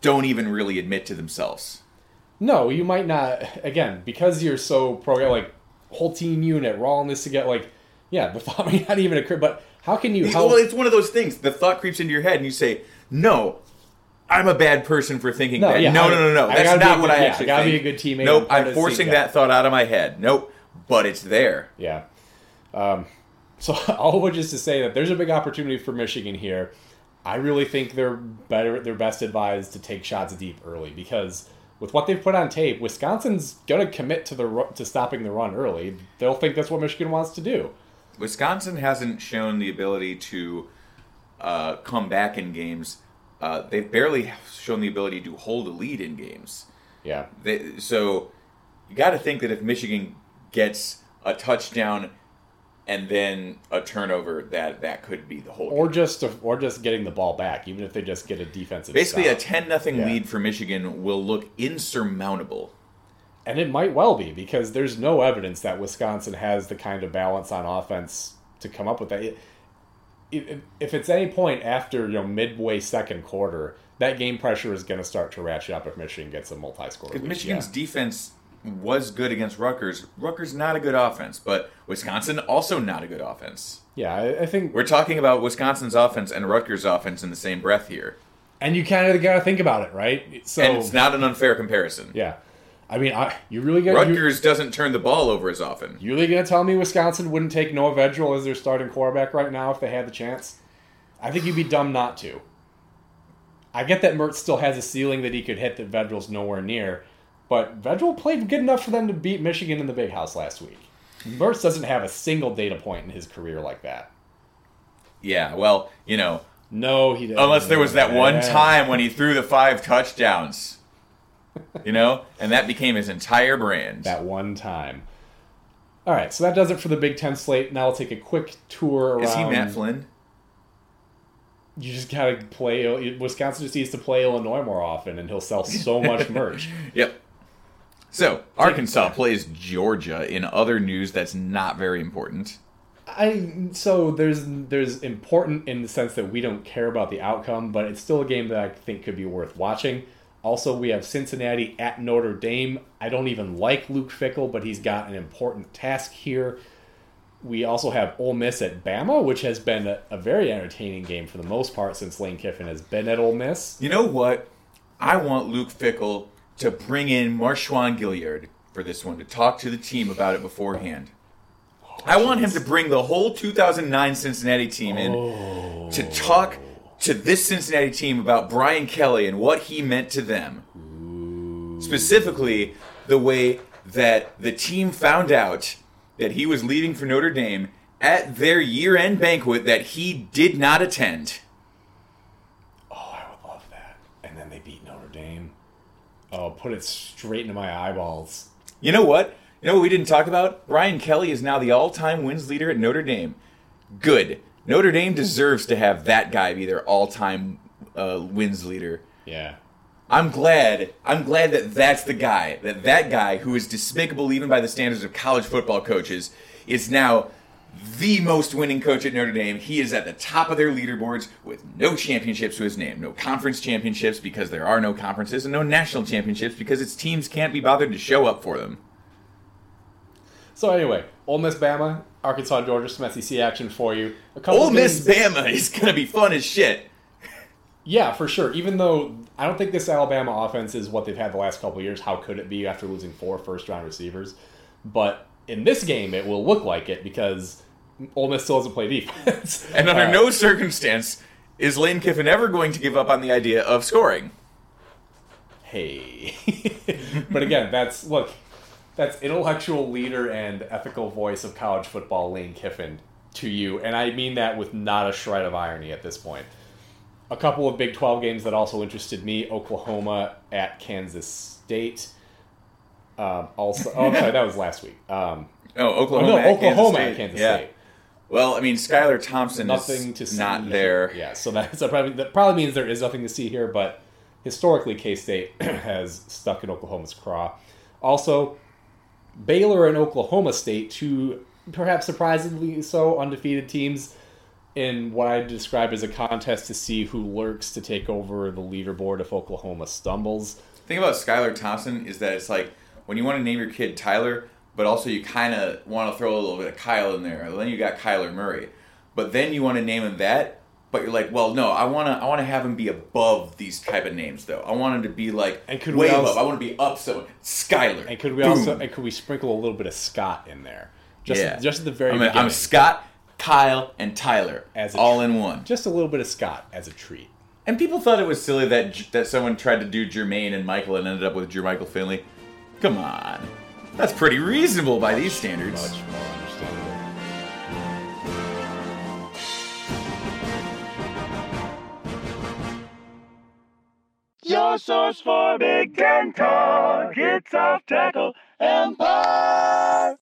don't even really admit to themselves. No, you might not. Again, because you're so pro, like whole team unit, we're all in this together. Like, yeah, the thought may not even occur. But how can you help? well, it's one of those things. The thought creeps into your head, and you say, "No, I'm a bad person for thinking No, that." yeah, no, I- no, no, no. I That's not what good- I yeah, I actually gotta be a good teammate. Nope, I'm part I'm of the forcing that thought out of my head. Nope, but it's there. Yeah. Um, so all which is to say that there's a big opportunity for Michigan here. I really think they're better. They're best advised to take shots deep early because with what they've put on tape, Wisconsin's going to commit to the to stopping the run early. They'll think that's what Michigan wants to do. Wisconsin hasn't shown the ability to uh, come back in games. Uh, they've barely shown the ability to hold a lead in games. Yeah. They, so you got to think that if Michigan gets a touchdown and then a turnover, that that could be the whole. Or game. just or just getting the ball back, even if they just get a defensive Basically, stop. a ten nothing Yeah. lead for Michigan will look insurmountable. And it might well be because there's no evidence that Wisconsin has the kind of balance on offense to come up with that. It- If, if it's any point after you know midway second quarter, that game pressure is going to start to ratchet up if Michigan gets a multi-score. Because lead. Michigan's Yeah. defense was good against Rutgers. Rutgers not a good offense, but Wisconsin also not a good offense. yeah, I, I think, We're talking about Wisconsin's offense and Rutgers' offense in the same breath here, and you kind of got to think about it, right? So and it's not an unfair comparison. yeah, I mean, I, you really got Rutgers doesn't turn the ball over as often. you really going to tell me Wisconsin wouldn't take Noah Vedral as their starting quarterback right now if they had the chance? I think you'd be dumb not to. I get that Mertz still has a ceiling that he could hit that Vedral's nowhere near, but Vedral played good enough for them to beat Michigan in the Big House last week. Mertz doesn't have a single data point in his career like that. Yeah, well, you know, No, he didn't. unless there was that one time when he threw the five touchdowns, you know, and that became his entire brand. That one time. All right, so that does it for the Big Ten slate. Now I'll take a quick tour around. Is he Matt Flynn? You just gotta play. Wisconsin just needs to play Illinois more often, and he'll sell so much merch. Yep. So Arkansas plays Georgia. In other news, that's not very important. I so there's there's important in the sense that we don't care about the outcome, but it's still a game that I think could be worth watching. Also, we have Cincinnati at Notre Dame. I don't even like Luke Fickell, but he's got an important task here. We also have Ole Miss at Bama, which has been a, a very entertaining game for the most part since Lane Kiffin has been at Ole Miss. You know what? I want Luke Fickell to bring in Marshawn Gilyard for this one to talk to the team about it beforehand. I oh, want him to bring the whole 2009 Cincinnati team in oh. to talk to this Cincinnati team about Brian Kelly and what he meant to them. Specifically, the way that the team found out that he was leaving for Notre Dame at their year end banquet that he did not attend. Oh, I would love that. And then they beat Notre Dame. Oh, put it straight into my eyeballs. You know what? You know what we didn't talk about? Brian Kelly is now the all-time wins leader at Notre Dame. Good. Notre Dame deserves to have that guy be their all-time uh, wins leader. Yeah. I'm glad. I'm glad that that's the guy. That that guy who is despicable even by the standards of college football coaches is now the most winning coach at Notre Dame. He is at the top of their leaderboards with no championships to his name, no conference championships because there are no conferences, and no national championships because its teams can't be bothered to show up for them. So anyway, Ole Miss, Bama, Arkansas, Georgia, some SEC action for you. A couple Ole Miss games- Bama is gonna be fun as shit. Yeah, for sure. Even though I don't think this Alabama offense is what they've had the last couple years, how could it be after losing four first round receivers? But in this game, it will look like it because Ole Miss still doesn't play defense. And under Uh, no circumstance is Lane Kiffin ever going to give up on the idea of scoring. hey. but again, that's look, that's intellectual leader and ethical voice of college football, Lane Kiffin, to you, and I mean that with not a shred of irony at this point. A couple of Big 12 games that also interested me: Oklahoma at Kansas State. Um, also, oh, sorry, that was last week. Um, Oh, oh, Oklahoma. no, at Oklahoma Kansas at Kansas yeah. State. Well, I mean, Skylar Thompson Nothing is to see not here. there. Yeah, so that, so probably, that probably means there is nothing to see here, but historically, K State has stuck in Oklahoma's craw. Also, Baylor and Oklahoma State, two perhaps surprisingly so undefeated teams in what I describe as a contest to see who lurks to take over the leaderboard if Oklahoma stumbles. The thing about Skylar Thompson is that it's like when you want to name your kid Tyler, but also you kind of want to throw a little bit of Kyle in there. Then you got Kyler Murray, but then you want to name him that. But you're like, well, no, I want to, I want to have him be above these type of names, though. I want him to be like And could way we also- above. I want to be up so Skyler. And could we Boom. also and could we sprinkle a little bit of Scott in there? Just yeah, just at the very I'm, beginning. I'm Scott, Kyle, and Tyler As a all tr- in one. just a little bit of Scott as a treat. And people thought it was silly that that someone tried to do Jermaine and Michael and ended up with Jermichael Finley. Come on, that's pretty reasonable by these standards. Much more understandable. Your source for Big Ten talk. It's off tackle empire.